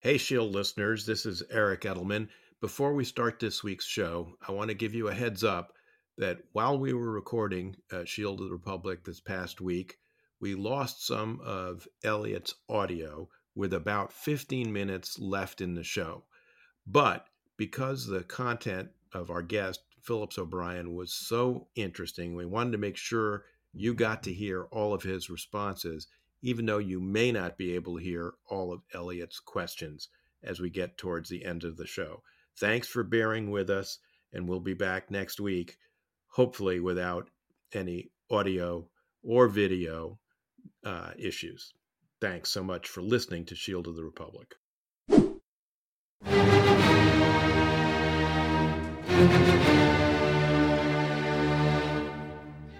Hey, Shield listeners, this is Eric Edelman. Before we start this week's show, I want to give you a heads up that while we were recording uh, Shield of the Republic this past week, we lost some of Eliot's audio with about 15 minutes left in the show. But because the content of our guest, Phillips O'Brien, was so interesting, we wanted to make sure you got to hear all of his responses even though you may not be able to hear all of Eliot's questions as we get towards the end of the show. Thanks for bearing with us, and we'll be back next week, hopefully without any audio or video uh, issues. Thanks so much for listening to Shield of the Republic.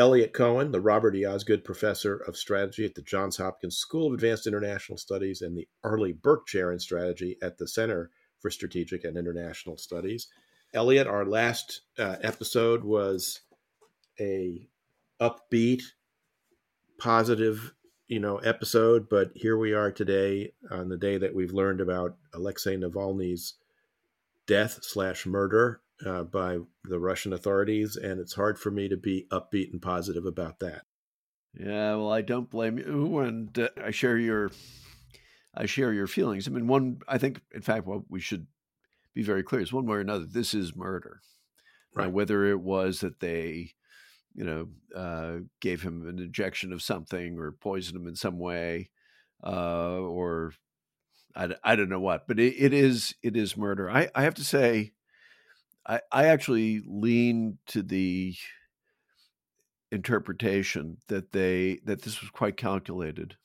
Eliot Cohen, the Robert E. Osgood Professor of Strategy at the Johns Hopkins School of Advanced International Studies and the Arleigh Burke Chair in Strategy at the Center for Strategic and International Studies. Eliot, our last uh, episode was a upbeat, positive, you know, episode, but here we are today on the day that we've learned about Alexei Navalny's death slash murder uh, by the Russian authorities, and it's hard for me to be upbeat and positive about that. Yeah, well, I don't blame you, and uh, I share your I share your feelings. I mean, one, I think, in fact, what we should be very clear is one way or another, this is murder. Right. Now, whether it was that they, you know, uh, gave him an injection of something or poisoned him in some way, uh, or I, I don't know what, but it, it is it is murder. I, I have to say, I, I actually lean to the interpretation that they that this was quite calculated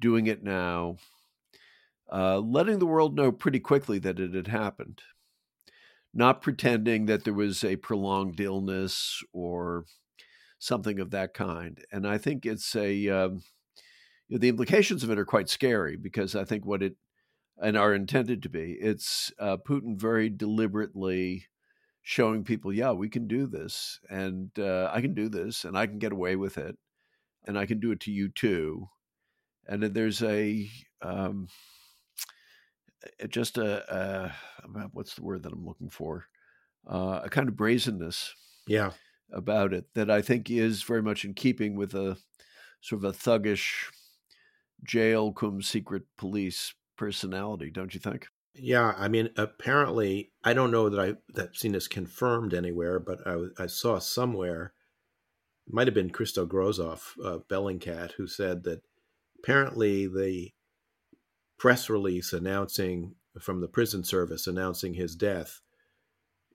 doing it now uh, letting the world know pretty quickly that it had happened. Not pretending that there was a prolonged illness or something of that kind and i think it's a um, you know, the implications of it are quite scary because i think what it and are intended to be it's uh, putin very deliberately showing people, yeah, we can do this, and uh, I can do this, and I can get away with it, and I can do it to you too. And there's a um, just a, a, what's the word that I'm looking for? Uh, a kind of brazenness, yeah, about it that I think is very much in keeping with a sort of a thuggish jail cum secret police personality, don't you think? Yeah, I mean, apparently, I don't know that I that seen this confirmed anywhere, but I, I saw somewhere, might have been Christo Grozev, uh, Bellingcat, who said that apparently the press release announcing from the prison service announcing his death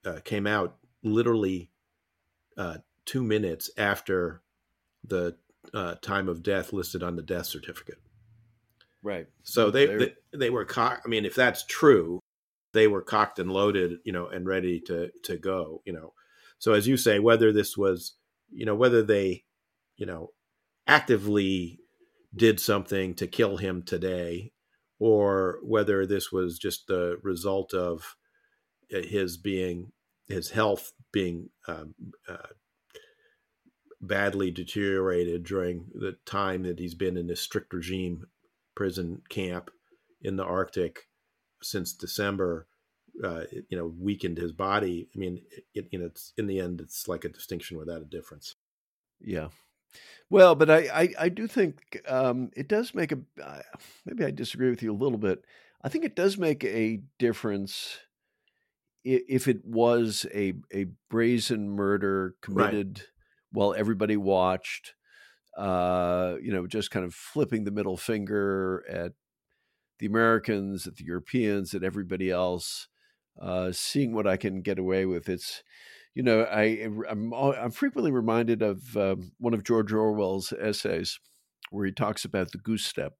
uh, came out literally uh, two minutes after the uh, time of death listed on the death certificate. Right. So they, they, they were cocked. I mean, if that's true, they were cocked and loaded, you know, and ready to to go, you know. So as you say, whether this was, you know, whether they, you know, actively did something to kill him today, or whether this was just the result of uh, his being his health being um, uh, badly deteriorated during the time that he's been in this strict regime prison camp in the Arctic since December, uh, it, you know, weakened his body. I mean, it, you know, it's in the end, it's like a distinction without a difference. Yeah. Well, but I, I, I do think um, it does make a. Uh, maybe I disagree with you a little bit. I think it does make a difference if it was a a brazen murder committed right. while everybody watched uh, you know, just kind of flipping the middle finger at the Americans, at the Europeans, at everybody else, uh, seeing what I can get away with. It's, you know, I I'm, I'm frequently reminded of um, one of George Orwell's essays where he talks about the goose step,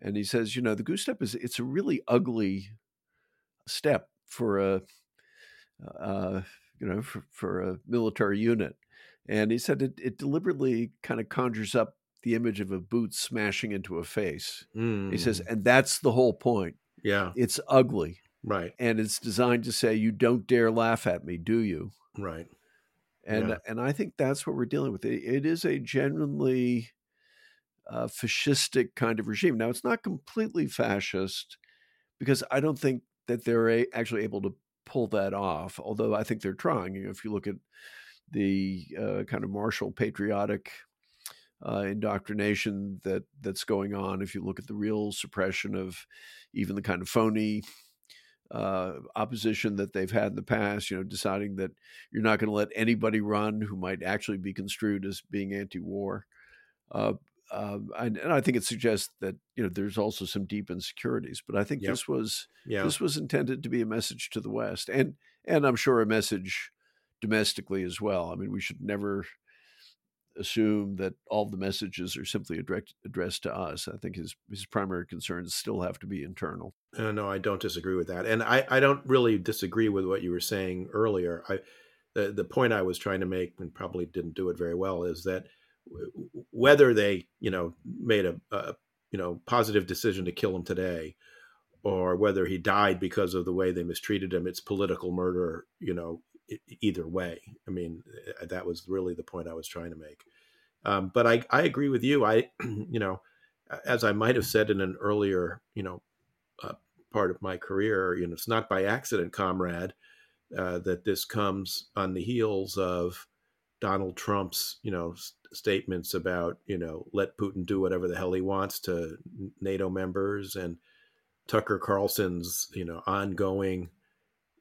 and he says, you know, the goose step is it's a really ugly step for a uh, you know for, for a military unit, and he said it, it deliberately kind of conjures up the image of a boot smashing into a face. Mm. He says, mm. and that's the whole point. Yeah, it's ugly, right? And it's designed to say, you don't dare laugh at me, do you? Right. And yeah. and I think that's what we're dealing with. it, it is a genuinely uh, fascistic kind of regime. Now, it's not completely fascist because I don't think that they're a, actually able to pull that off. Although I think they're trying. You know, if you look at the uh, kind of martial patriotic uh, indoctrination that that's going on, if you look at the real suppression of even the kind of phony uh, opposition that they've had in the past, you know, deciding that you're not going to let anybody run who might actually be construed as being anti-war. Uh, uh, and, and, I think it suggests that you know there's also some deep insecurities. But I think yep. this was yeah. this was intended to be a message to the West, and and I'm sure a message domestically as well. I mean, we should never assume that all the messages are simply addressed, addressed to us. I think his his primary concerns still have to be internal. Uh, no, I don't disagree with that, and I, I don't really disagree with what you were saying earlier. I the the point I was trying to make and probably didn't do it very well is that whether they you know made a, a you know positive decision to kill him today or whether he died because of the way they mistreated him it's political murder you know either way. I mean uh, that was really the point i was trying to make. Um, but I, I agree with you. I you know as i might have said in an earlier you know uh, part of my career you know it's not by accident comrade uh, that this comes on the heels of Donald Trump's, you know, statements about, you know, let Putin do whatever the hell he wants to NATO members and Tucker Carlson's, you know, ongoing,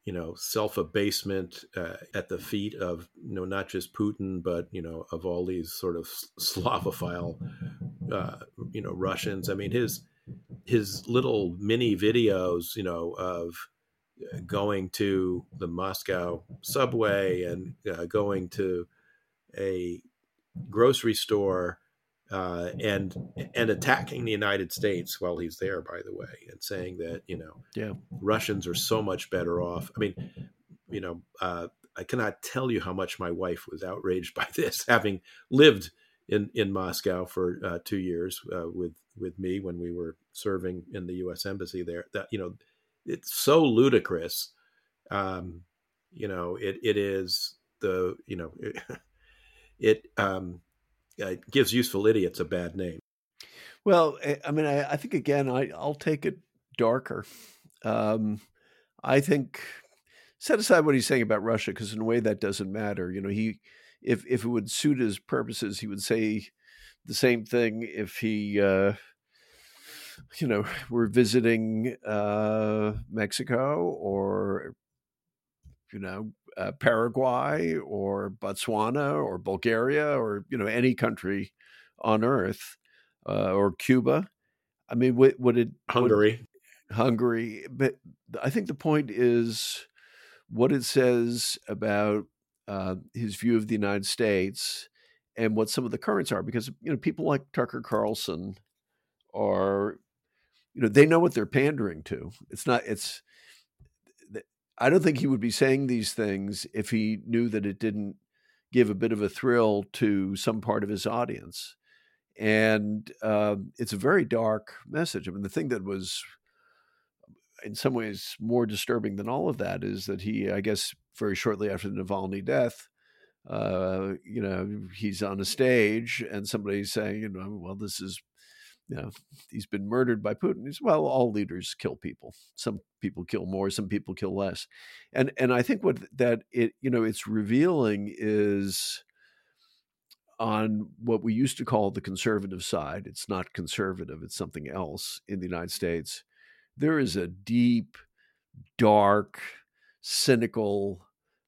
you know, self abasement uh, at the feet of, you know, not just Putin, but, you know, of all these sort of Slavophile, uh, you know, Russians. I mean, his, his little mini videos, you know, of, uh, going to the Moscow subway and uh, going to a grocery store uh, and and attacking the United States while he's there, by the way, and saying that you know, yeah, Russians are so much better off. I mean, you know, uh, I cannot tell you how much my wife was outraged by this, having lived in in Moscow for uh, two years uh, with with me when we were serving in the U.S. embassy there. That you know, it's so ludicrous. Um, you know, it it is the you know. It, it um, uh, gives useful idiots a bad name. Well, eh, I mean, I, I think again, I, will take it darker. Um, I think set aside what he's saying about Russia, because in a way that doesn't matter. You know, he if if it would suit his purposes, he would say the same thing if he. Uh, you know, were visiting uh, Mexico or, you know, uh, Paraguay or Botswana or Bulgaria or you know any country on earth uh, or Cuba. I mean, would, would it Hungary? Would, Hungary, but I think the point is what it says about uh, his view of the United States and what some of the currents are, because you know people like Tucker Carlson are, you know, they know what they're pandering to. It's not. It's I don't think he would be saying these things if he knew that it didn't give a bit of a thrill to some part of his audience. And uh, it's a very dark message. I mean, the thing that was in some ways more disturbing than all of that is that he, I guess, very shortly after the Navalny death, uh, you know, he's on a stage and somebody's saying, you know, well, this is you know, he's been murdered by Putin. He's, well, all leaders kill people. Some people kill more, some people kill less. And and I think what that it you know it's revealing is on what we used to call the conservative side. It's not conservative, it's something else in the United States. There is a deep, dark, cynical,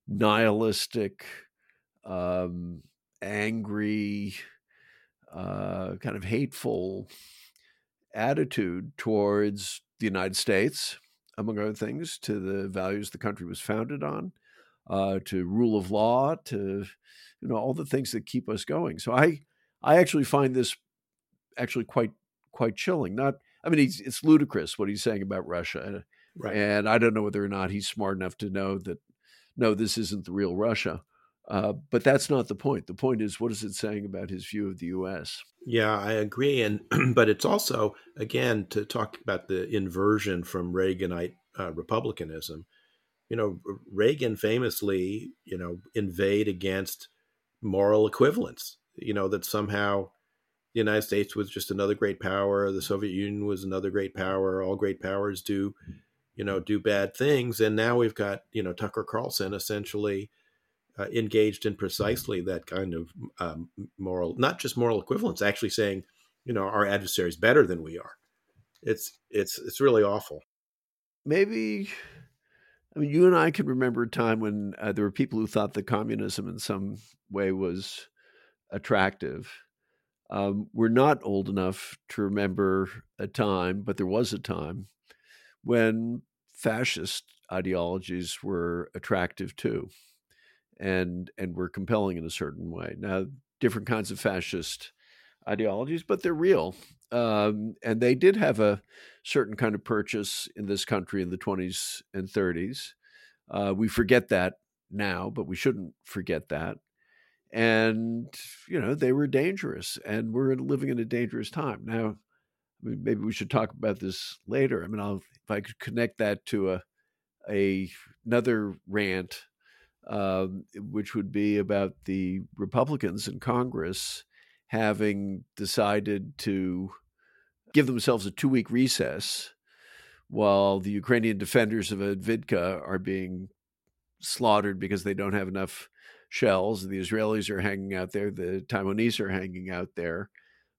nihilistic, um, angry, uh, kind of hateful attitude towards the United States, among other things, to the values the country was founded on, uh, to rule of law, to you know all the things that keep us going. So I I actually find this actually quite quite chilling. Not I mean it's ludicrous what he's saying about Russia. Right. And I don't know whether or not he's smart enough to know that, no, this isn't the real Russia. Uh, but that's not the point. The point is, what is it saying about his view of the U.S.? Yeah, I agree. And but it's also again to talk about the inversion from Reaganite uh, republicanism. You know, Reagan famously, you know, invade against moral equivalence. You know that somehow the United States was just another great power, the Soviet Union was another great power. All great powers do, you know, do bad things, and now we've got you know Tucker Carlson essentially uh, engaged in precisely that kind of um, moral, not just moral equivalence, actually saying, you know, our adversary is better than we are. It's it's it's really awful. Maybe, I mean, you and I can remember a time when uh, there were people who thought that communism in some way was attractive. Um, we're not old enough to remember a time, but there was a time when fascist ideologies were attractive too and and were compelling in a certain way. Now, different kinds of fascist ideologies, but they're real, um, and they did have a certain kind of purchase in this country in the 20s and 30s. Uh, we forget that now, but we shouldn't forget that. And you know they were dangerous, and we're living in a dangerous time now. Maybe we should talk about this later. I mean, I'll, if I could connect that to a, a another rant um, which would be about the Republicans in Congress having decided to give themselves a two week recess while the Ukrainian defenders of Avdiivka are being slaughtered because they don't have enough shells. The Israelis are hanging out there, the Taiwanese are hanging out there.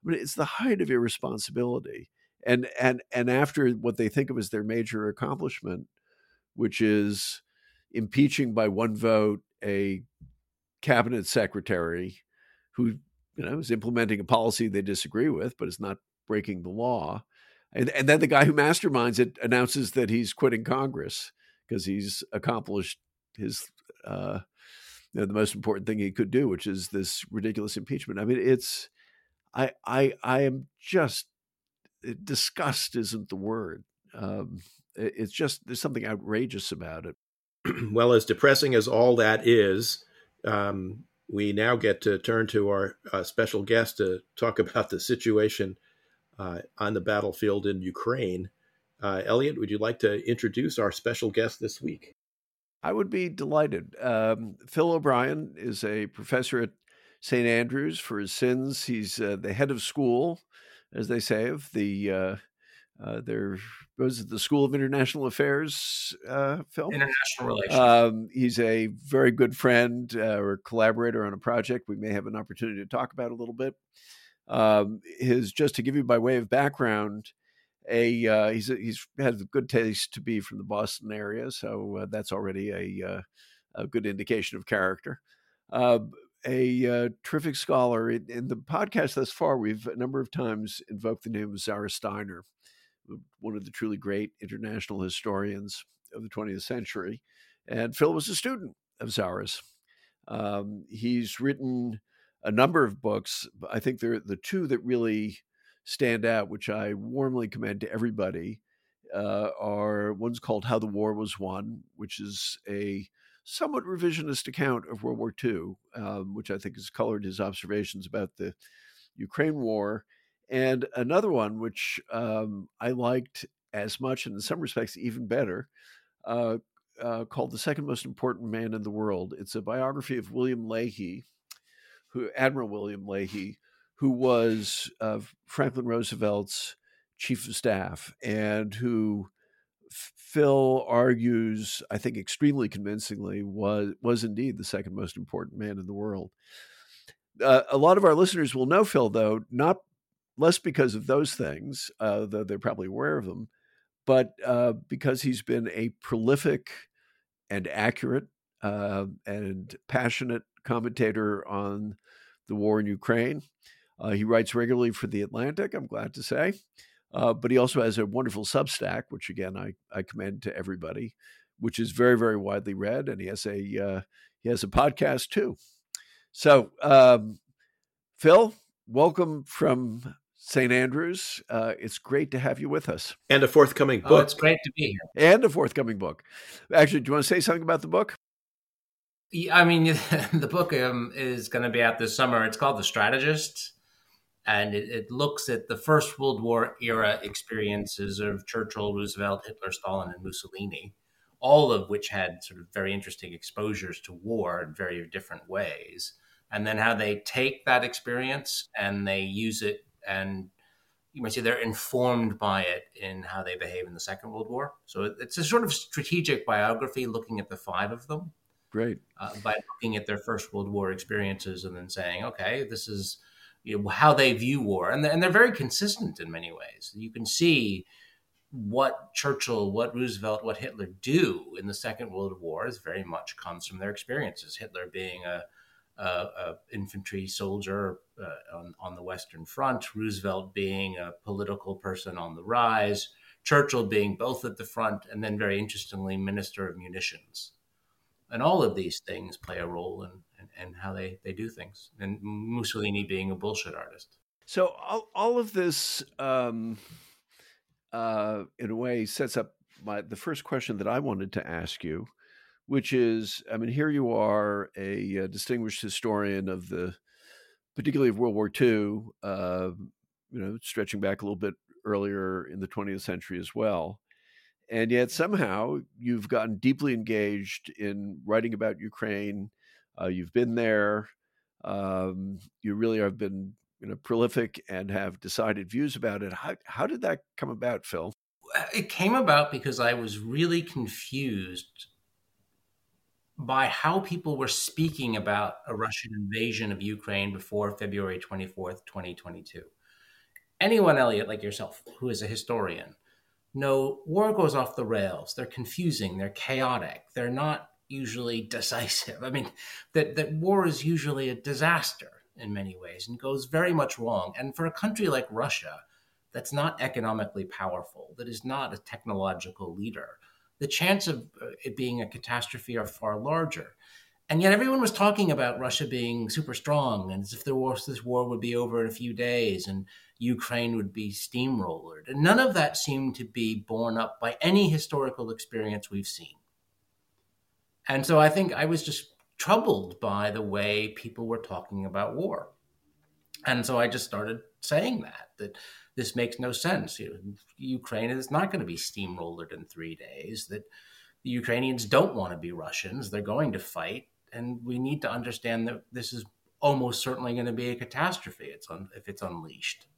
Mean, it's the height of irresponsibility. And and and after what they think of as their major accomplishment, which is impeaching by one vote a cabinet secretary who you know is implementing a policy they disagree with, but is not breaking the law. And and then the guy who masterminds it announces that he's quitting Congress because he's accomplished his uh, you know, the most important thing he could do, which is this ridiculous impeachment. I mean, it's I I I am just disgust isn't the word. Um, it's just there's something outrageous about it. well, as depressing as all that is, um, we now get to turn to our uh, special guest to talk about the situation uh, on the battlefield in Ukraine. Uh, Eliot, would you like to introduce our special guest this week? I would be delighted. Um, Phil O'Brien is a professor at St. Andrews for his sins. He's uh, the head of school, as they say, of the uh, there was the School of International Affairs uh, film. International Relations. Um, he's a very good friend uh, or collaborator on a project we may have an opportunity to talk about a little bit. Um, his just to give you by way of background, a uh, he's a, he's had a good taste to be from the Boston area, so uh, that's already a uh, a good indication of character. Uh, a uh, terrific scholar in, in, the podcast thus far. We've a number of times invoked the name of Zara Steiner, one of the truly great international historians of the 20th century. And Phil was a student of Zara's. Um, he's written a number of books. I think they're the two that really stand out, which I warmly commend to everybody, uh, are one's called How the War Was Won, which is a somewhat revisionist account of World War II, um, which I think has colored his observations about the Ukraine war and another one which um, I liked as much, and in some respects even better, uh, uh, called "The Second Most Important Man in the World." It's a biography of William Leahy, who Admiral William Leahy, who was uh, Franklin Roosevelt's chief of staff, and who Phil argues, I think, extremely convincingly, was was indeed the second most important man in the world. Uh, a lot of our listeners will know Phil, though, not less because of those things, uh, though they're probably aware of them, but uh, because he's been a prolific and accurate uh, and passionate commentator on the war in Ukraine. Uh, he writes regularly for The Atlantic, I'm glad to say. Uh, but he also has a wonderful Substack, which again I, I commend to everybody, which is very very widely read, and he has a uh, he has a podcast too. So, um, Phil, welcome from St. Andrews, uh, it's great to have you with us. And a forthcoming book. Oh, it's great to be here. And a forthcoming book. Actually, do you want to say something about the book? Yeah, I mean, the book um, is going to be out this summer. It's called The Strategist, and it, it, looks at the First World War era experiences of Churchill, Roosevelt, Hitler, Stalin, and Mussolini, all of which had sort of very interesting exposures to war in very different ways. And then how they take that experience and they use it and you might say they're informed by it in how they behave in the Second World War. So it's a sort of strategic biography looking at the five of them. Great. Uh, by looking at their First World War experiences and then saying, okay, this is you know, how they view war. And and they're very consistent in many ways. You can see what Churchill, what Roosevelt, what Hitler do in the Second World War is very much comes from their experiences. Hitler being a uh, infantry soldier uh, on, on the Western Front, Roosevelt being a political person on the rise, Churchill being both at the front and then, very interestingly, Minister of Munitions. And all of these things play a role in, in, in how they, they do things, and Mussolini being a bullshit artist. So, all, all of this, um, uh, in a way, sets up my, the first question that I wanted to ask you which is, I mean, here you are, a, a uh, distinguished historian of the, particularly of World War II, uh, you know, stretching back a little bit earlier in the 20th century as well. And yet somehow you've gotten deeply engaged in writing about Ukraine. Uh, you've been there. Um, you really have been you know, prolific and have decided views about it. How, how did that come about, Phil? It came about because I was really confused by how people were speaking about a Russian invasion of Ukraine before February 24th, 2022. Anyone, Eliot, like yourself, who is a historian, know war goes off the rails. They're confusing, they're chaotic, they're not usually decisive. I mean, that, that war is usually a disaster in many ways and goes very much wrong. And for a country like Russia, that's not economically powerful, that is not a technological leader, the chance of uh, it being a catastrophe are far larger. And yet everyone was talking about Russia being super strong and as if this war would be over in a few days and Ukraine would be steamrollered. And none of that seemed to be borne up by any historical experience we've seen. And so I think I was just troubled by the way people were talking about war. And so I just started saying that, that this makes no sense. You know, Ukraine is not going to be steamrolled in three days. That the Ukrainians don't want to be Russians. They're going to fight, and we need to understand that this is almost certainly going to be a catastrophe. It's un, if it's unleashed,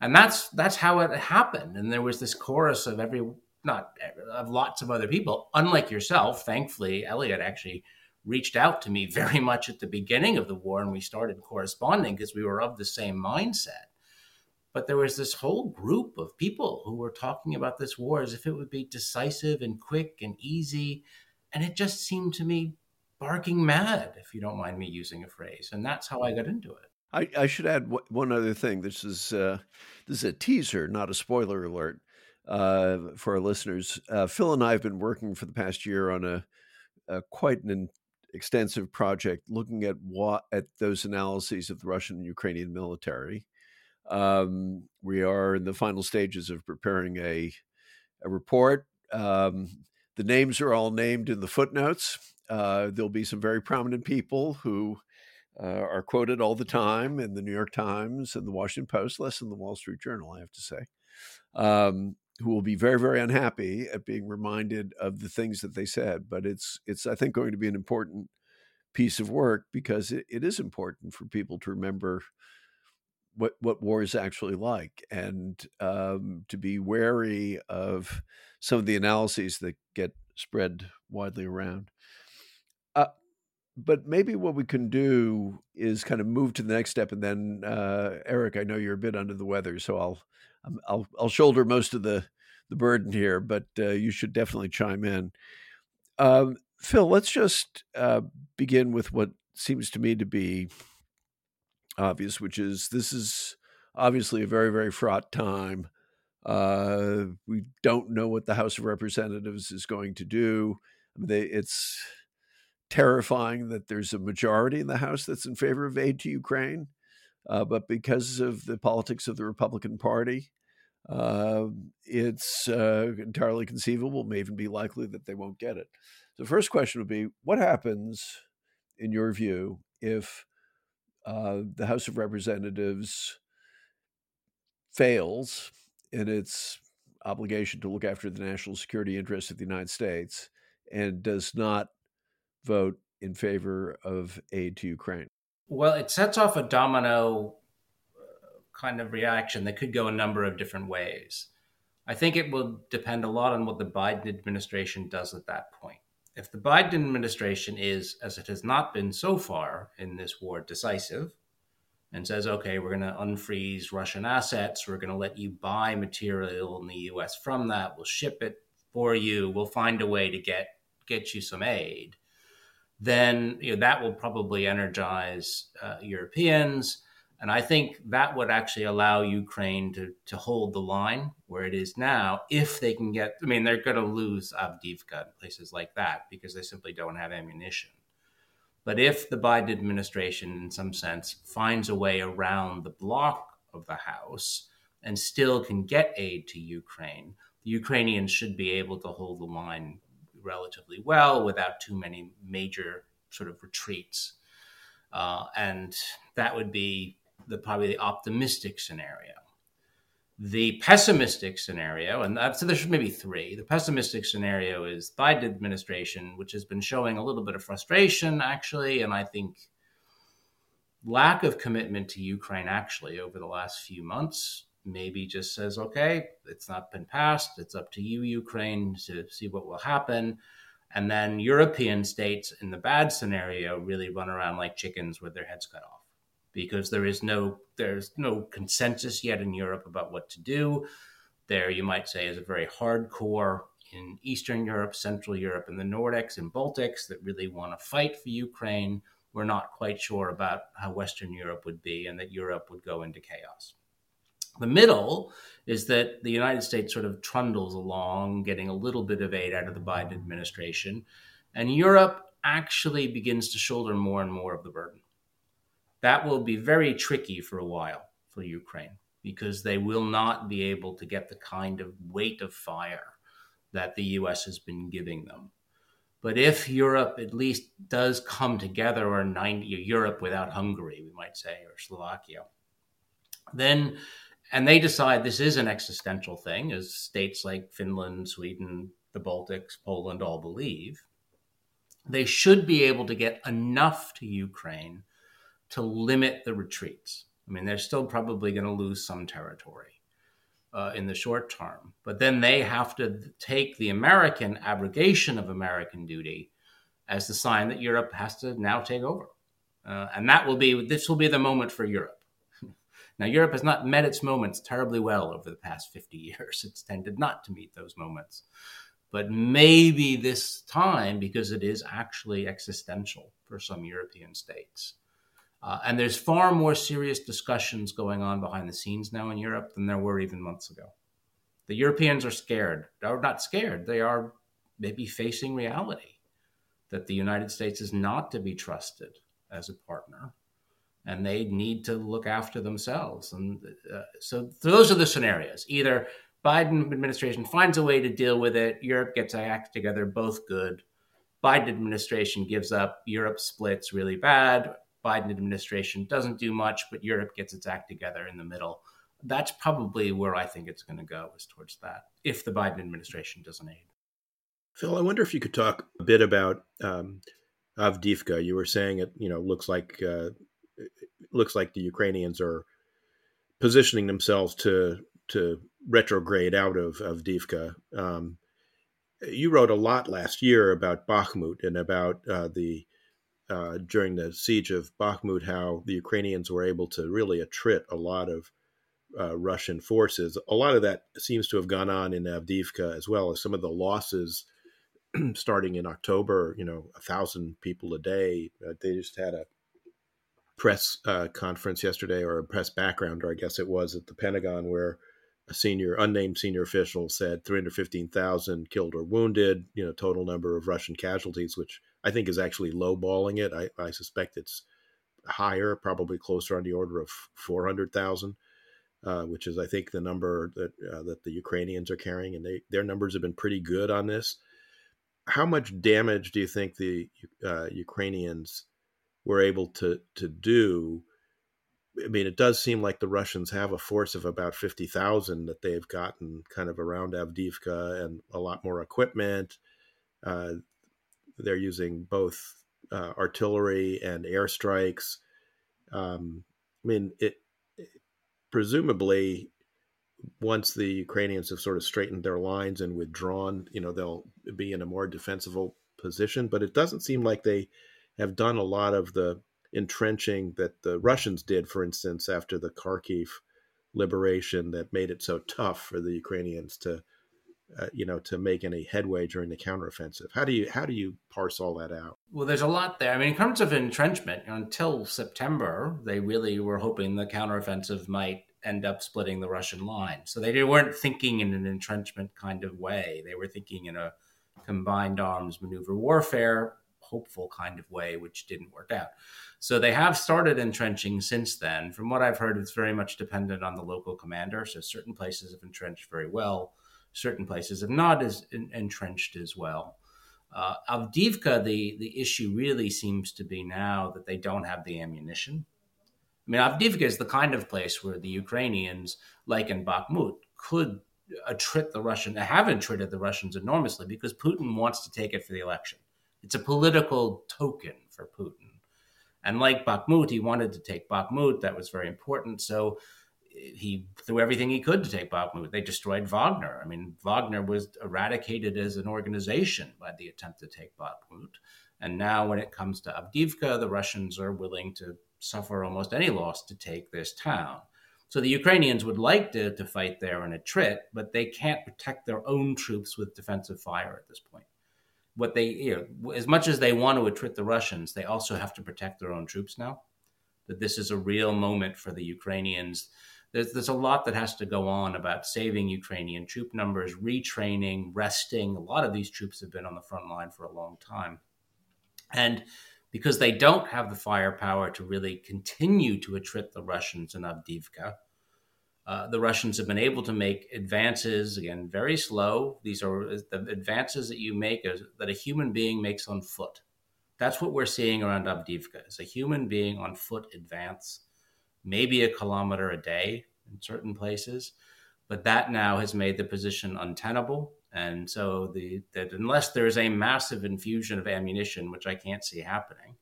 and that's that's how it happened. And there was this chorus of every not of lots of other people. Unlike yourself, thankfully, Eliot actually reached out to me very much at the beginning of the war, and we started corresponding because we were of the same mindset. But there was this whole group of people who were talking about this war as if it would be decisive and quick and easy. And it just seemed to me barking mad, if you don't mind me using a phrase. And that's how I got into it. I, I should add one other thing. This is uh, this is a teaser, not a spoiler alert uh, for our listeners. Uh, Phil and I have been working for the past year on a, a quite an extensive project looking at what at those analyses of the Russian and Ukrainian military. Um, we are in the final stages of preparing a, a report. Um, the names are all named in the footnotes. Uh, there'll be some very prominent people who uh, are quoted all the time in the New York Times and the Washington Post, less in the Wall Street Journal, I have to say, um, who will be very, very unhappy at being reminded of the things that they said. But it's, it's I think, going to be an important piece of work because it, it is important for people to remember what what war is actually like, and um, to be wary of some of the analyses that get spread widely around. Uh, but maybe what we can do is kind of move to the next step, and then uh, Eric, I know you're a bit under the weather, so I'll um, I'll I'll shoulder most of the the burden here, but uh, you should definitely chime in. Um, Phil, let's just uh, begin with what seems to me to be obvious, which is this is obviously a very, very fraught time. Uh, we don't know what the House of Representatives is going to do. They, it's terrifying that there's a majority in the House that's in favor of aid to Ukraine. uh, but because of the politics of the Republican Party, uh, it's entirely conceivable, may even be likely that they won't get it. The first question would be what happens, in your view, if uh, the House of Representatives fails in its obligation to look after the national security interests of the United States and does not vote in favor of aid to Ukraine? Well, it sets off a domino uh, kind of reaction that could go a number of different ways. I think it will depend a lot on what the Biden administration does at that point. If the Biden administration is, as it has not been so far in this war, decisive, and says, okay, we're going to unfreeze Russian assets. We're going to let you buy material in the US from that. We'll ship it for you. We'll find a way to get, get you some aid. Then you know, that will probably energize uh, Europeans. And I think that would actually allow Ukraine to, to hold the line where it is now if they can get, I mean, they're going to lose Avdiivka and places like that because they simply don't have ammunition. But if the Biden administration, in some sense, finds a way around the block of the House and still can get aid to Ukraine, the Ukrainians should be able to hold the line relatively well without too many major sort of retreats. Uh, and that would be the probably the optimistic scenario. The pessimistic scenario, and so there's maybe three. The pessimistic scenario is Biden administration, which has been showing a little bit of frustration, actually, and I think lack of commitment to Ukraine actually over the last few months. Maybe just says, okay, it's not been passed. It's up to you, Ukraine, to see what will happen. And then European states in the bad scenario really run around like chickens with their heads cut off because there is no there's no consensus yet in Europe about what to do. There, you might say, is a very hardcore in Eastern Europe, Central Europe, and the Nordics and Baltics that really want to fight for Ukraine. We're not quite sure about how Western Europe would be, and that Europe would go into chaos. The middle is that the United States sort of trundles along, getting a little bit of aid out of the Biden administration, and Europe actually begins to shoulder more and more of the burden that will be very tricky for a while for Ukraine because they will not be able to get the kind of weight of fire that the US has been giving them. But if Europe at least does come together, or 90, Europe without Hungary, we might say, or Slovakia, then, and they decide this is an existential thing, as states like Finland, Sweden, the Baltics, Poland all believe, they should be able to get enough to Ukraine to limit the retreats. I mean, they're still probably going to lose some territory uh, in the short term, but then they have to take the American abrogation of American duty as the sign that Europe has to now take over. Uh, and that will be this will be the moment for Europe. now, Europe has not met its moments terribly well over the past 50 years. It's tended not to meet those moments. But maybe this time, because it is actually existential for some European states, uh, and there's far more serious discussions going on behind the scenes now in Europe than there were even months ago. The Europeans are scared. They're not scared. They are maybe facing reality that the United States is not to be trusted as a partner and they need to look after themselves. And uh, so, so those are the scenarios. Either Biden administration finds a way to deal with it, Europe gets act together, both good. Biden administration gives up, Europe splits really bad, Biden administration doesn't do much, but Europe gets its act together in the middle. That's probably where I think it's going to go, is towards that, if the Biden administration doesn't aid. Phil, I wonder if you could talk a bit about um, Avdiivka. You were saying it, you know, looks like uh, looks like the Ukrainians are positioning themselves to to retrograde out of Avdiivka. Um, you wrote a lot last year about Bakhmut and about uh, the uh, during the siege of Bakhmut how the Ukrainians were able to really attrit a lot of uh, Russian forces. A lot of that seems to have gone on in Avdiivka as well as some of the losses starting in October. You know, a thousand people a day. Uh, they just had a press uh, conference yesterday, or a press background, or I guess it was, at the Pentagon, where a senior, unnamed senior official said 315,000 killed or wounded. You know, total number of Russian casualties, which I think is actually lowballing it. I, I suspect it's higher, probably closer on the order of 400,000, uh, which is, I think, the number that uh, that the Ukrainians are carrying, and they their numbers have been pretty good on this. How much damage do you think the uh, Ukrainians were able to to do? I mean, it does seem like the Russians have a force of about 50,000 that they've gotten kind of around Avdiivka and a lot more equipment. Uh, they're using both uh, artillery and airstrikes. Um, I mean, it, it, presumably once the Ukrainians have sort of straightened their lines and withdrawn, you know, they'll be in a more defensible position. But it doesn't seem like they have done a lot of the entrenching that the Russians did, for instance, after the Kharkiv liberation that made it so tough for the Ukrainians to uh, you know, to make any headway during the counteroffensive. How do you how do you parse all that out? Well, there's a lot there. I mean, in terms of entrenchment, until September, they really were hoping the counteroffensive might end up splitting the Russian line. So they weren't thinking in an entrenchment kind of way. They were thinking in a combined arms maneuver warfare, hopeful kind of way, which didn't work out. So they have started entrenching since then. From what I've heard, it's very much dependent on the local commander. So certain places have entrenched very well certain places have not as entrenched as well. Uh, Avdiivka, the, the issue really seems to be now that they don't have the ammunition. I mean, Avdiivka is the kind of place where the Ukrainians, like in Bakhmut, could attrit the Russian, have attrited the Russians enormously because Putin wants to take it for the election. It's a political token for Putin. And like Bakhmut, he wanted to take Bakhmut. That was very important. So he threw everything he could to take Bakhmut. They destroyed Wagner. I mean, Wagner was eradicated as an organization by the attempt to take Bakhmut. And now, when it comes to Avdiivka, the Russians are willing to suffer almost any loss to take this town. So the Ukrainians would like to, to fight there in a trit, but they can't protect their own troops with defensive fire at this point. What they, you know, as much as they want to attrit the Russians, they also have to protect their own troops now. That this is a real moment for the Ukrainians there's, there's a lot that has to go on about saving Ukrainian troop numbers, retraining, resting. A lot of these troops have been on the front line for a long time. And because they don't have the firepower to really continue to attrit the Russians in Avdiivka, uh, the Russians have been able to make advances, again, very slow. These are the advances that you make that a human being makes on foot. That's what we're seeing around Avdiivka. It's a human being on foot advance maybe a kilometer a day in certain places. But that now has made the position untenable. And so the that unless there's a massive infusion of ammunition, which I can't see happening,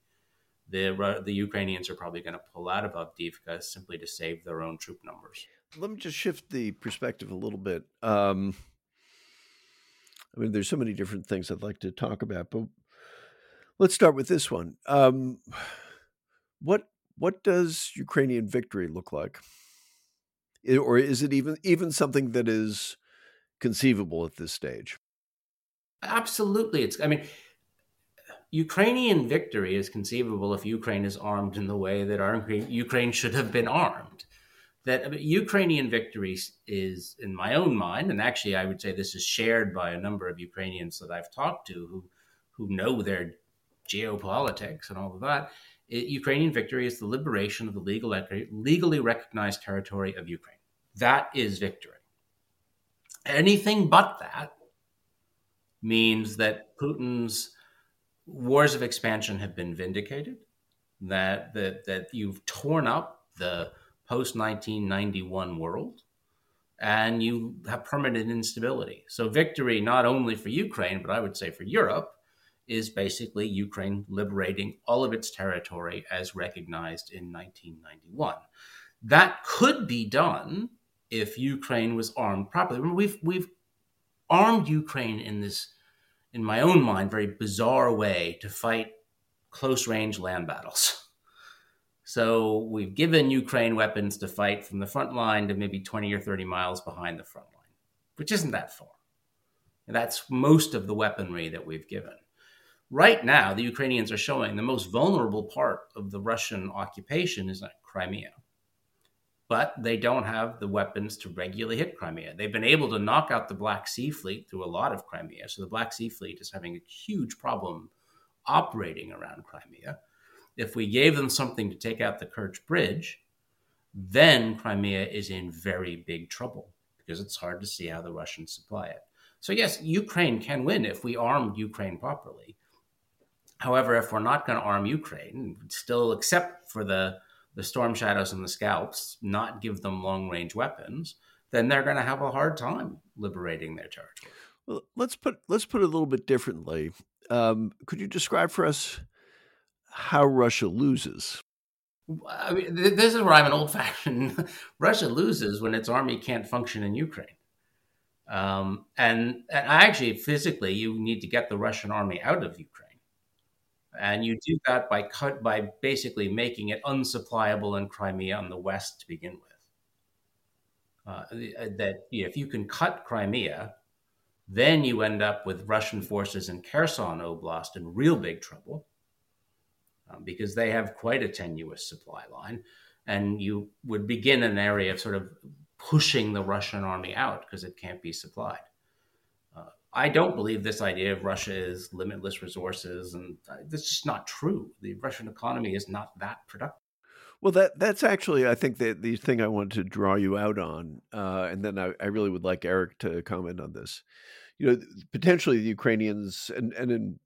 the the Ukrainians are probably going to pull out of Avdiivka simply to save their own troop numbers. Let me just shift the perspective a little bit. Um, I mean, there's so many different things I'd like to talk about, but let's start with this one. Um, what what does Ukrainian victory look like? Or is it even even something that is conceivable at this stage? Absolutely. It's I mean Ukrainian victory is conceivable if Ukraine is armed in the way that our Ukraine should have been armed. That I mean, Ukrainian victory is, in my own mind, and actually I would say this is shared by a number of Ukrainians that I've talked to who who know their geopolitics and all of that, Ukrainian victory is the liberation of the legal, legally recognized territory of Ukraine. That is victory. Anything but that means that Putin's wars of expansion have been vindicated, that, that, that you've torn up the post 1991 world, and you have permanent instability. So, victory not only for Ukraine, but I would say for Europe, is basically Ukraine liberating all of its territory as recognized in 1991. That could be done if Ukraine was armed properly. We've we've armed Ukraine in this, in my own mind, very bizarre way to fight close range land battles. So we've given Ukraine weapons to fight from the front line to maybe 20 or 30 miles behind the front line, which isn't that far. And that's most of the weaponry that we've given. Right now, the Ukrainians are showing the most vulnerable part of the Russian occupation is not Crimea. But they don't have the weapons to regularly hit Crimea. They've been able to knock out the Black Sea Fleet through a lot of Crimea. So the Black Sea Fleet is having a huge problem operating around Crimea. If we gave them something to take out the Kerch Bridge, then Crimea is in very big trouble because it's hard to see how the Russians supply it. So, yes, Ukraine can win if we arm Ukraine properly. However, if we're not going to arm Ukraine, still except for the, the Storm Shadows and the Scalps, not give them long range weapons, then they're going to have a hard time liberating their territory. Well, let's put let's put it a little bit differently. Um, could you describe for us how Russia loses? I mean, this is where I'm an old fashioned. Russia loses when its army can't function in Ukraine. Um, and, and actually, physically, you need to get the Russian army out of Ukraine. And you do that by cut by basically making it unsupplyable in Crimea on the west to begin with. Uh, that if you can cut Crimea, then you end up with Russian forces in Kherson Oblast in real big trouble um, because they have quite a tenuous supply line. And you would begin an area of sort of pushing the Russian army out because it can't be supplied. I don't believe this idea of Russia is limitless resources, and uh, that's just not true. The Russian economy is not that productive. Well, that that's actually, I think, the, the thing I wanted to draw you out on, uh, and then I, I, really would like Eric to comment on this. You know, potentially the Ukrainians, and and in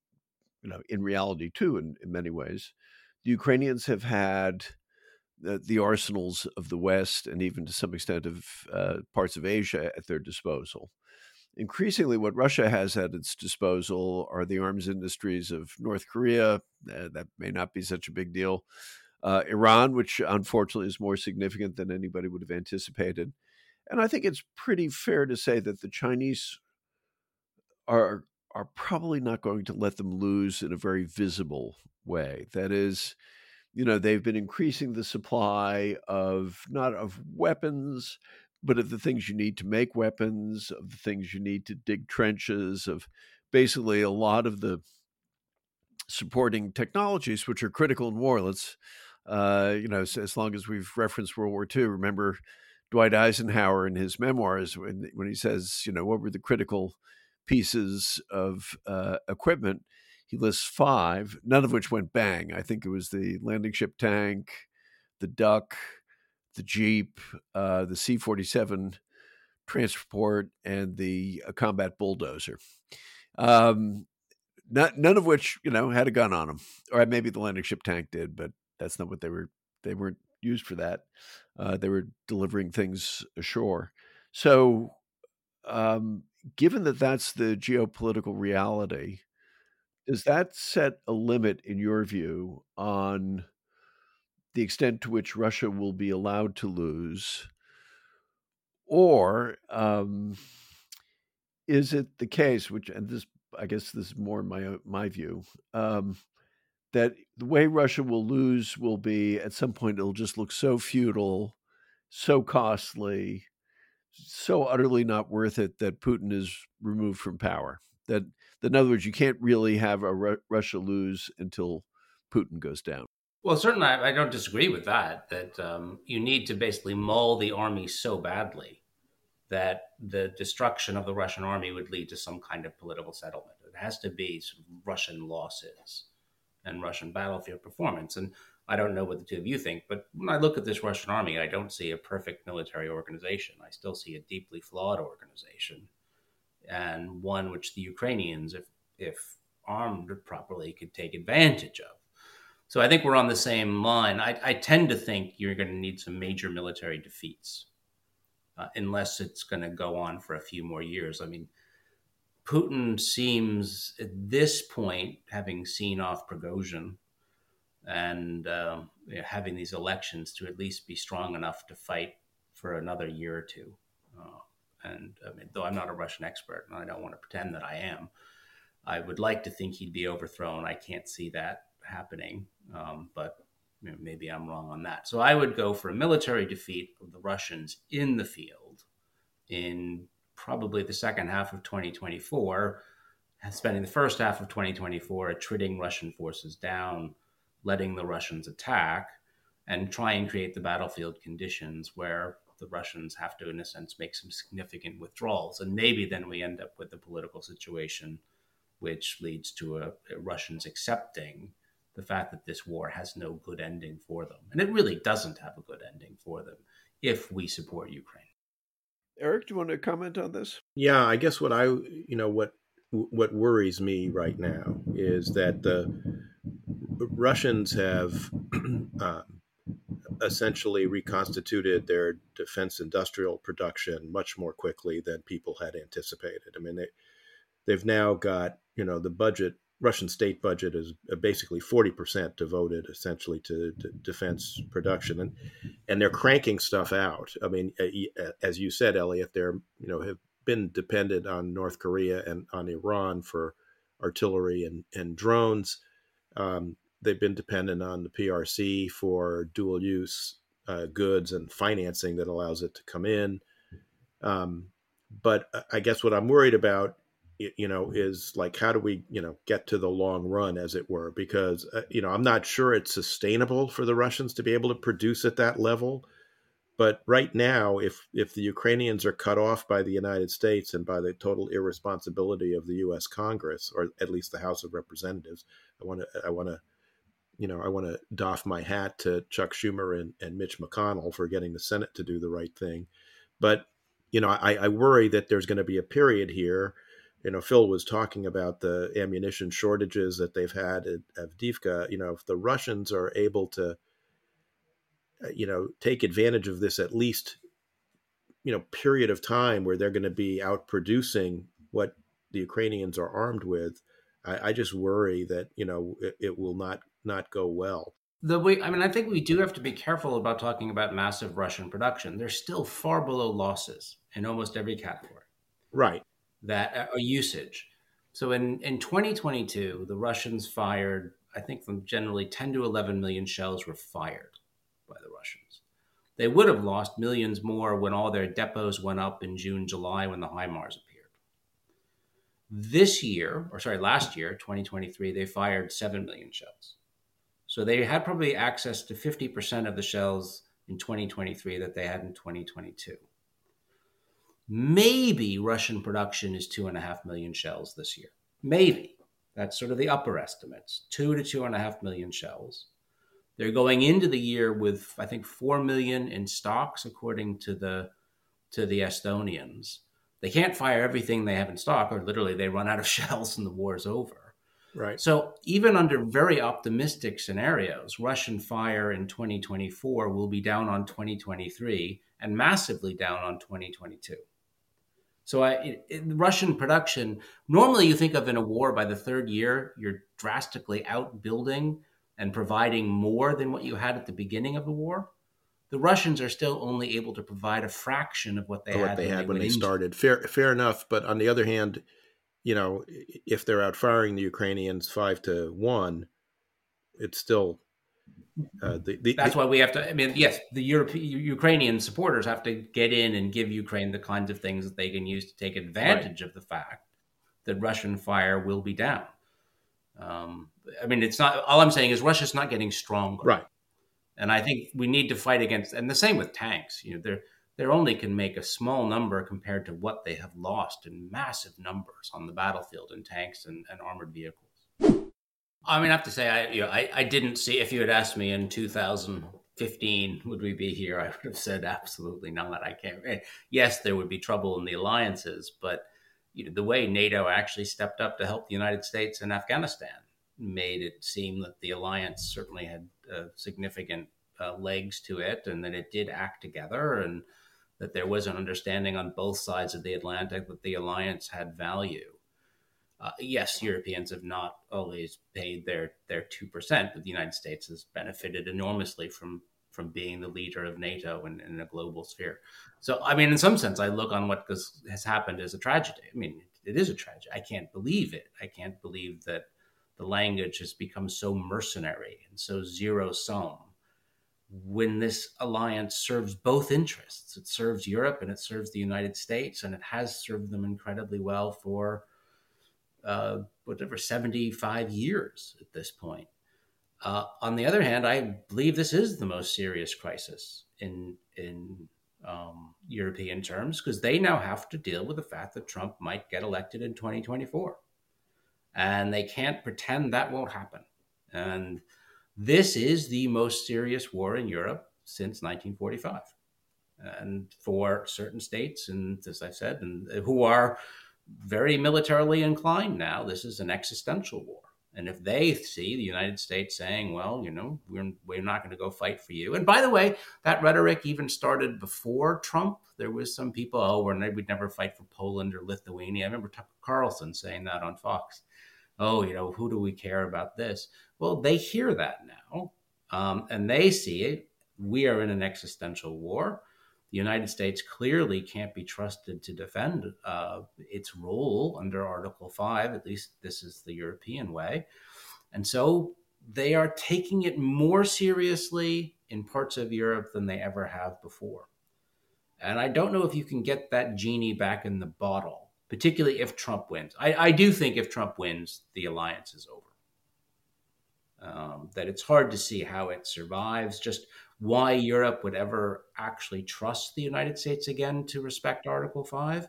you know, in reality too, in, in many ways, the Ukrainians have had the, the, arsenals of the West and even to some extent of uh, parts of Asia at their disposal. Increasingly, what Russia has at its disposal are the arms industries of North Korea. Uh, that may not be such a big deal. Uh, Iran, which unfortunately is more significant than anybody would have anticipated. And I think it's pretty fair to say that the Chinese are are probably not going to let them lose in a very visible way. That is, you know, they've been increasing the supply of not of weapons, but of the things you need to make weapons, of the things you need to dig trenches, of basically a lot of the supporting technologies which are critical in war. Let's, uh, you know, as, long as we've referenced World War II, remember Dwight Eisenhower in his memoirs when when he says, you know, what were the critical pieces of uh, equipment. He lists five, none of which went bang. I think it was the landing ship tank, the duck, the jeep, uh, the C forty seven transport, and the uh, combat bulldozer. Um, not, none of which you know had a gun on them, or maybe the landing ship tank did, but that's not what they were. They weren't used for that. Uh, they were delivering things ashore. So um, given that that's the geopolitical reality, does that set a limit, in your view, on the extent to which Russia will be allowed to lose? Or um, is it the case, which, and this, I guess this is more my, my view, um, that the way Russia will lose will be at some point it'll just look so futile, so costly, so utterly not worth it that Putin is removed from power. That, that in other words, you can't really have a Ru- Russia lose until Putin goes down. Well, certainly, I, don't disagree with that. That um, you need to basically maul the army so badly that the destruction of the Russian army would lead to some kind of political settlement. It has to be sort of Russian losses and Russian battlefield performance. And I don't know what the two of you think, but when I look at this Russian army, I don't see a perfect military organization. I still see a deeply flawed organization, and one which the Ukrainians, if if armed properly, could take advantage of. So I think we're on the same line. I, I tend to think you're going to need some major military defeats, uh, unless it's going to go on for a few more years. I mean, Putin seems at this point, having seen off Prigozhin and um, you know, having these elections to at least be strong enough to fight for another year or two. Uh, and I mean, though I'm not a Russian expert, and I don't want to pretend that I am, I would like to think he'd be overthrown. I can't see that happening, um, but you know, maybe I'm wrong on that. So I would go for a military defeat of the Russians in the field in probably the second half of 2024, spending the first half of 2024 attriting Russian forces down letting the Russians attack and try and create the battlefield conditions where the Russians have to, in a sense, make some significant withdrawals. And maybe then we end up with a political situation which leads to a, a Russians accepting the fact that this war has no good ending for them. And it really doesn't have a good ending for them if we support Ukraine. Eric, do you want to comment on this? Yeah, I guess what I, you know, what what worries me right now is that the Russians have uh, essentially reconstituted their defense industrial production much more quickly than people had anticipated. I mean, they they've now got you know the budget Russian state budget is uh, basically 40% devoted essentially to, to, defense production and and they're cranking stuff out. I mean uh, uh, as you said Eliot they're you know have been dependent on North Korea and on Iran for artillery and and drones. Um, they've been dependent on the PRC for dual use uh, goods and financing that allows it to come in. Um, but I guess what I'm worried about you know is like how do we you know get to the long run as it were? Because uh, you know i'm not sure it's sustainable for the russians to be able to produce at that level but right now if if the ukrainians are cut off by the united states and by the total irresponsibility of the us congress or at least the house of representatives i want to i want to you know i want to doff my hat to chuck schumer and, and mitch mcconnell for getting the senate to do the right thing but you know i, I worry that there's going to be a period here you know, Phil was talking about the ammunition shortages that they've had at Avdiivka. You know, if the Russians are able to, uh, you know, take advantage of this at least, you know, period of time where they're going to be out producing what the Ukrainians are armed with, I, I just worry that you know it, it will not not go well. The way, I mean, I think we do have to be careful about talking about massive Russian production. They're still far below losses in almost every category. Right that uh, usage. So in, in 2022, the Russians fired, I think from generally 10 to 11 million shells were fired by the Russians. They would have lost millions more when all their depots went up in June, July when the HIMARS appeared. This year, or sorry, last year, 2023, they fired 7 million shells. So they had probably access to 50% of the shells in 2023 that they had in 2022. Maybe Russian production is two and a half million shells this year. Maybe. That's sort of the upper estimates two to two and a half million shells. They're going into the year with, I think, four million in stocks, according to the to the Estonians. They can't fire everything they have in stock, or literally they run out of shells and the war is over. Right. So even under very optimistic scenarios, Russian fire in 2024 will be down on 2023 and massively down on 2022. So I, in Russian production, normally you think of in a war by the third year, you're drastically outbuilding and providing more than what you had at the beginning of the war. The Russians are still only able to provide a fraction of what they what had they when had they when they started. Fair, fair enough. But on the other hand, you know, if they're outfiring the Ukrainians five to one, it's still uh, the, the, That's why we have to. I mean, yes, the European Ukrainian supporters have to get in and give Ukraine the kinds of things that they can use to take advantage right. of the fact that Russian fire will be down. Um, I mean, it's not. All I'm saying is Russia's not getting stronger, right? And I think we need to fight against. And the same with tanks. You know, they're they only can make a small number compared to what they have lost in massive numbers on the battlefield in tanks and, and armored vehicles. I mean, I have to say, I, you know, I, I didn't see, if you had asked me in 2015, would we be here? I would have said absolutely not. I can't. Eh, yes, there would be trouble in the alliances, but you know, the way NATO actually stepped up to help the United States in Afghanistan made it seem that the alliance certainly had uh, significant uh, legs to it and that it did act together and that there was an understanding on both sides of the Atlantic that the alliance had value uh, yes, Europeans have not always paid their their two percent, but the United States has benefited enormously from from being the leader of NATO in, in a global sphere. So, I mean, in some sense, I look on what has happened as a tragedy. I mean, it is a tragedy. I can't believe it. I can't believe that the language has become so mercenary and so zero sum when this alliance serves both interests. It serves Europe and it serves the United States, and it has served them incredibly well for uh, whatever 75 years at this point. Uh, on the other hand, I believe this is the most serious crisis in in um, European terms because they now have to deal with the fact that Trump might get elected in 2024, and they can't pretend that won't happen. And this is the most serious war in Europe since 1945. And for certain states, and as I said, and who are very militarily inclined now, this is an existential war. And if they see the United States saying, well, you know, we're, we're not going to go fight for you. And by the way, that rhetoric even started before Trump. There was some people, oh, we're, we'd never fight for Poland or Lithuania. I remember Tucker Carlson saying that on Fox. Oh, you know, who do we care about this? Well, they hear that now um, and they see it. We are in an existential war. The United States clearly can't be trusted to defend uh, its role under Article 5. At least this is the European way. And so they are taking it more seriously in parts of Europe than they ever have before. And I don't know if you can get that genie back in the bottle, particularly if Trump wins. I, I do think if Trump wins, the alliance is over. Um, that it's hard to see how it survives, just why Europe would ever actually trust the United States again to respect Article 5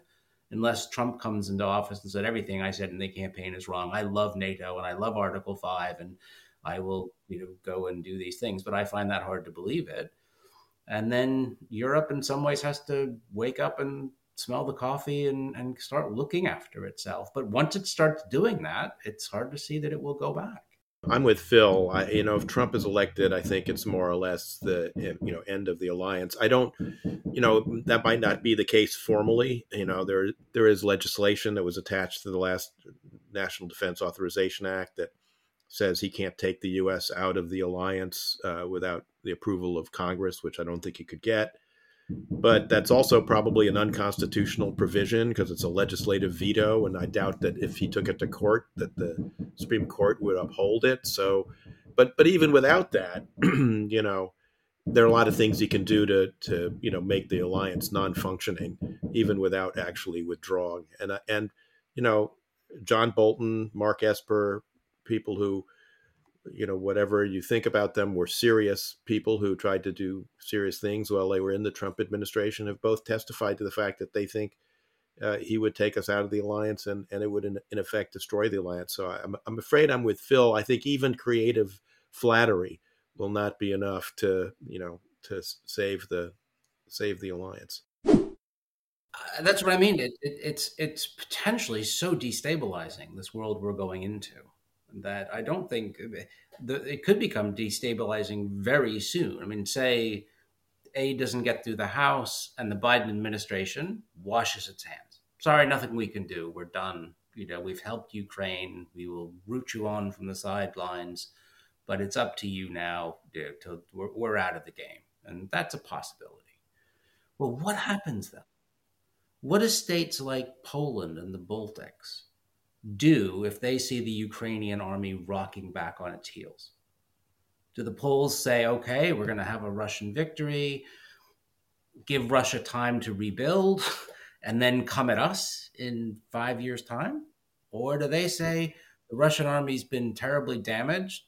unless Trump comes into office and said everything I said in the campaign is wrong. I love NATO and I love Article 5 and I will, you know, go and do these things, but I find that hard to believe it. And then Europe in some ways has to wake up and smell the coffee and, and start looking after itself. But once it starts doing that, it's hard to see that it will go back. I'm with Phil. I, you know, if Trump is elected, I think it's more or less the you know end of the alliance. I don't, you know, that might not be the case formally. You know, there there is legislation that was attached to the last National Defense Authorization Act that says he can't take the U.S. out of the alliance uh, without the approval of Congress, which I don't think he could get but that's also probably an unconstitutional provision because it's a legislative veto and i doubt that if he took it to court that the supreme court would uphold it. So but but even without that you know there are a lot of things he can do to to you know make the alliance non-functioning even without actually withdrawing. And and you know john bolton mark esper people who you know whatever you think about them were serious people who tried to do serious things while they were in the Trump administration have both testified to the fact that they think uh, he would take us out of the alliance and, and it would in, in effect destroy the alliance. So I'm, I'm afraid I'm with Phil. I think even creative flattery will not be enough to you know to save the save the alliance. Uh, that's what I mean. It, it, it's it's potentially so destabilizing this world we're going into that I don't think it could become destabilizing very soon. I mean, say aid doesn't get through the House and the Biden administration washes its hands. Sorry, nothing we can do. We're done. You know, we've helped Ukraine. We will root you on from the sidelines, but it's up to you now. To, to we're, we're out of the game, and that's a possibility. Well, what happens then? What do states like Poland and the Baltics do if they see the Ukrainian army rocking back on its heels? Do the Poles say, okay, we're going to have a Russian victory, give Russia time to rebuild, and then come at us in five years' time? Or do they say, the Russian army's been terribly damaged?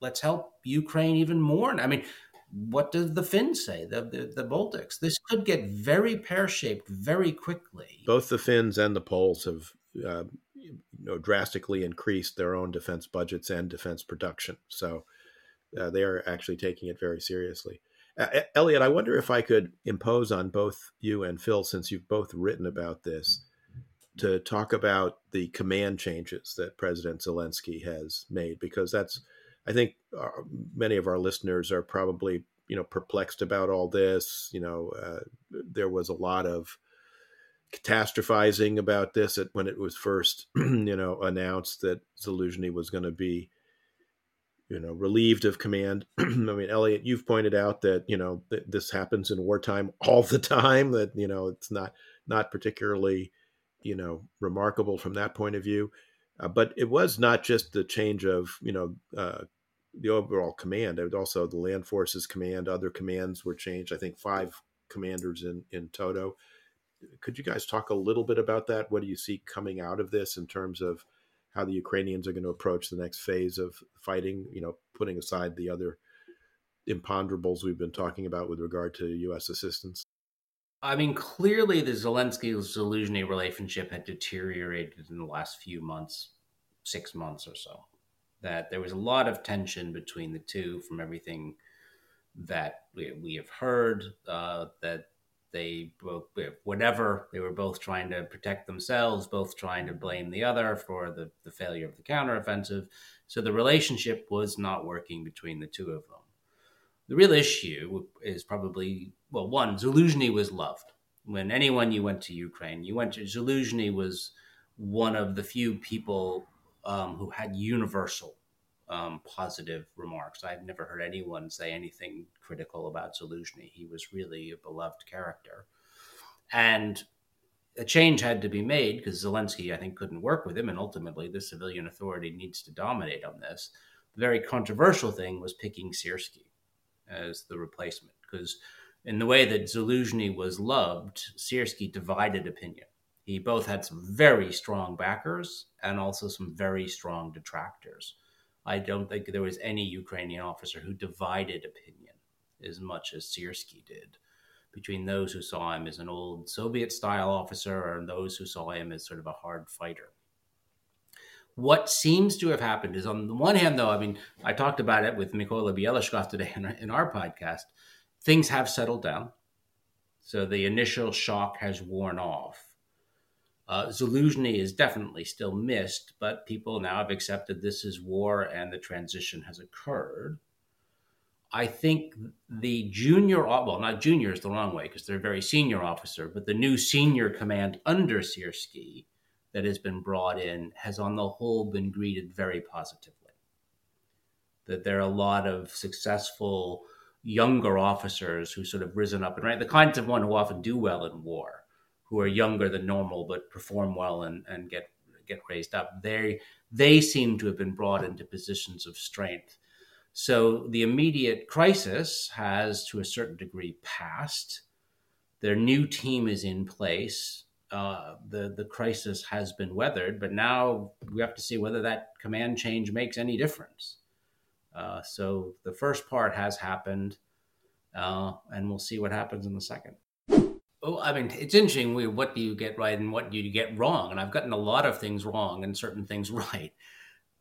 Let's help Ukraine even more. I mean, what do the Finns say, the, the, the Baltics? This could get very pear shaped very quickly. Both the Finns and the Poles have uh, you know drastically increased their own defense budgets and defense production. So uh, they are actually taking it very seriously. Uh, Eliot, I wonder if I could impose on both you and Phil, since you've both written about this, to talk about the command changes that President Zelensky has made, because that's, I think, uh, many of our listeners are probably you know perplexed about all this. You know, uh, there was a lot of catastrophizing about this when it was first, you know, announced that Zaluzhny was going to be, you know, relieved of command. I mean, Eliot, you've pointed out that you know th- this happens in wartime all the time. That you know it's not not particularly, you know, remarkable from that point of view. Uh, but it was not just the change of you know uh, the overall command. It was also the land forces command. Other commands were changed. I think five commanders in in toto could you guys talk a little bit about that? What do you see coming out of this in terms of how the Ukrainians are going to approach the next phase of fighting? You know, putting aside the other imponderables we've been talking about with regard to U.S. assistance. I mean, clearly the Zelensky Zaluzhny relationship had deteriorated in the last few months, six months or so. that there was a lot of tension between the two from everything that we, we have heard uh, that they both whatever they were both trying to protect themselves both trying to blame the other for the, the failure of the counteroffensive. So the relationship was not working between the two of them. The real issue is probably well one Zaluzhny was loved. When anyone you went to ukraine you went to Zaluzhny was one of the few people um, who had universal um, positive remarks. I've never heard anyone say anything critical about Zaluzhny. He was really a beloved character. And a change had to be made because Zelensky, I think, couldn't work with him. And ultimately, the civilian authority needs to dominate on this. The very controversial thing was picking Syrskyi as the replacement because, in the way that Zaluzhny was loved, Syrskyi divided opinion. He both had some very strong backers and also some very strong detractors. I don't think there was any Ukrainian officer who divided opinion as much as Syrskyi did between those who saw him as an old Soviet style officer and those who saw him as sort of a hard fighter. What seems to have happened is, on the one hand, though, I mean, I talked about it with Mykola Bielieskov today in our podcast, things have settled down. So the initial shock has worn off. Uh, Zaluzhny is definitely still missed, but people now have accepted this is war and the transition has occurred. I think the junior, well, not junior is the wrong way because they're a very senior officer, but the new senior command under Syrskyi that has been brought in has, on the whole, been greeted very positively. That there are a lot of successful younger officers who sort of risen up and right, the kinds of one who often do well in war who are younger than normal but perform well and, and get get raised up. They they seem to have been brought into positions of strength. So the immediate crisis has, to a certain degree, passed. Their new team is in place. Uh, the the crisis has been weathered, but now we have to see whether that command change makes any difference. Uh, so the first part has happened, uh, and we'll see what happens in the second. Oh, I mean, it's interesting. What do you get right and what do you get wrong? And I've gotten a lot of things wrong and certain things right.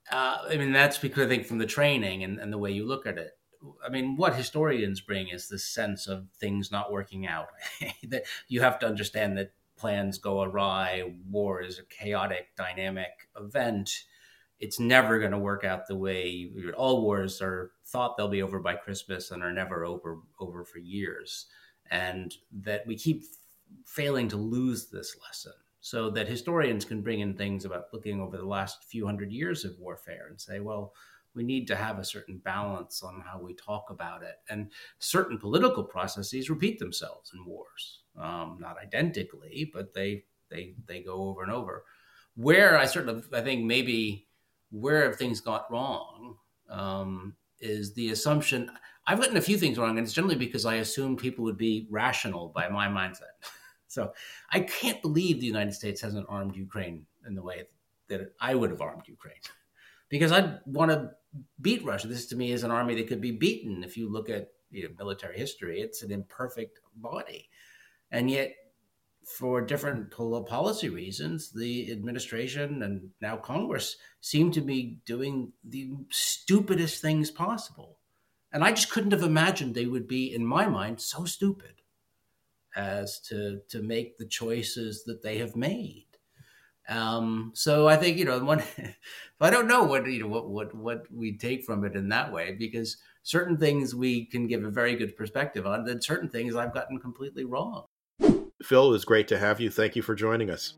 Uh, I mean, that's because I think from the training and, and the way you look at it. I mean, what historians bring is this sense of things not working out. that you have to understand that plans go awry. War is a chaotic, dynamic event. It's never going to work out the way all wars are thought they'll be over by Christmas and are never over over for years and that we keep failing to lose this lesson so that historians can bring in things about looking over the last few hundred years of warfare and say, well, we need to have a certain balance on how we talk about it. And certain political processes repeat themselves in wars, um, not identically, but they they they go over and over. Where I sort of I think maybe where have things got wrong um, is the assumption. I've gotten a few things wrong, and it's generally because I assumed people would be rational by my mindset. so I can't believe the United States hasn't armed Ukraine in the way that I would have armed Ukraine, because I'd want to beat Russia. This to me is an army that could be beaten. If you look at you know, military history, it's an imperfect body, and yet for different policy reasons, the administration and now Congress seem to be doing the stupidest things possible and I just couldn't have imagined they would be, in my mind, so stupid as to to make the choices that they have made. Um, so I think you know, one, I don't know what you know what what what we take from it in that way because certain things we can give a very good perspective on, then certain things I've gotten completely wrong. Phil, it was great to have you. Thank you for joining us.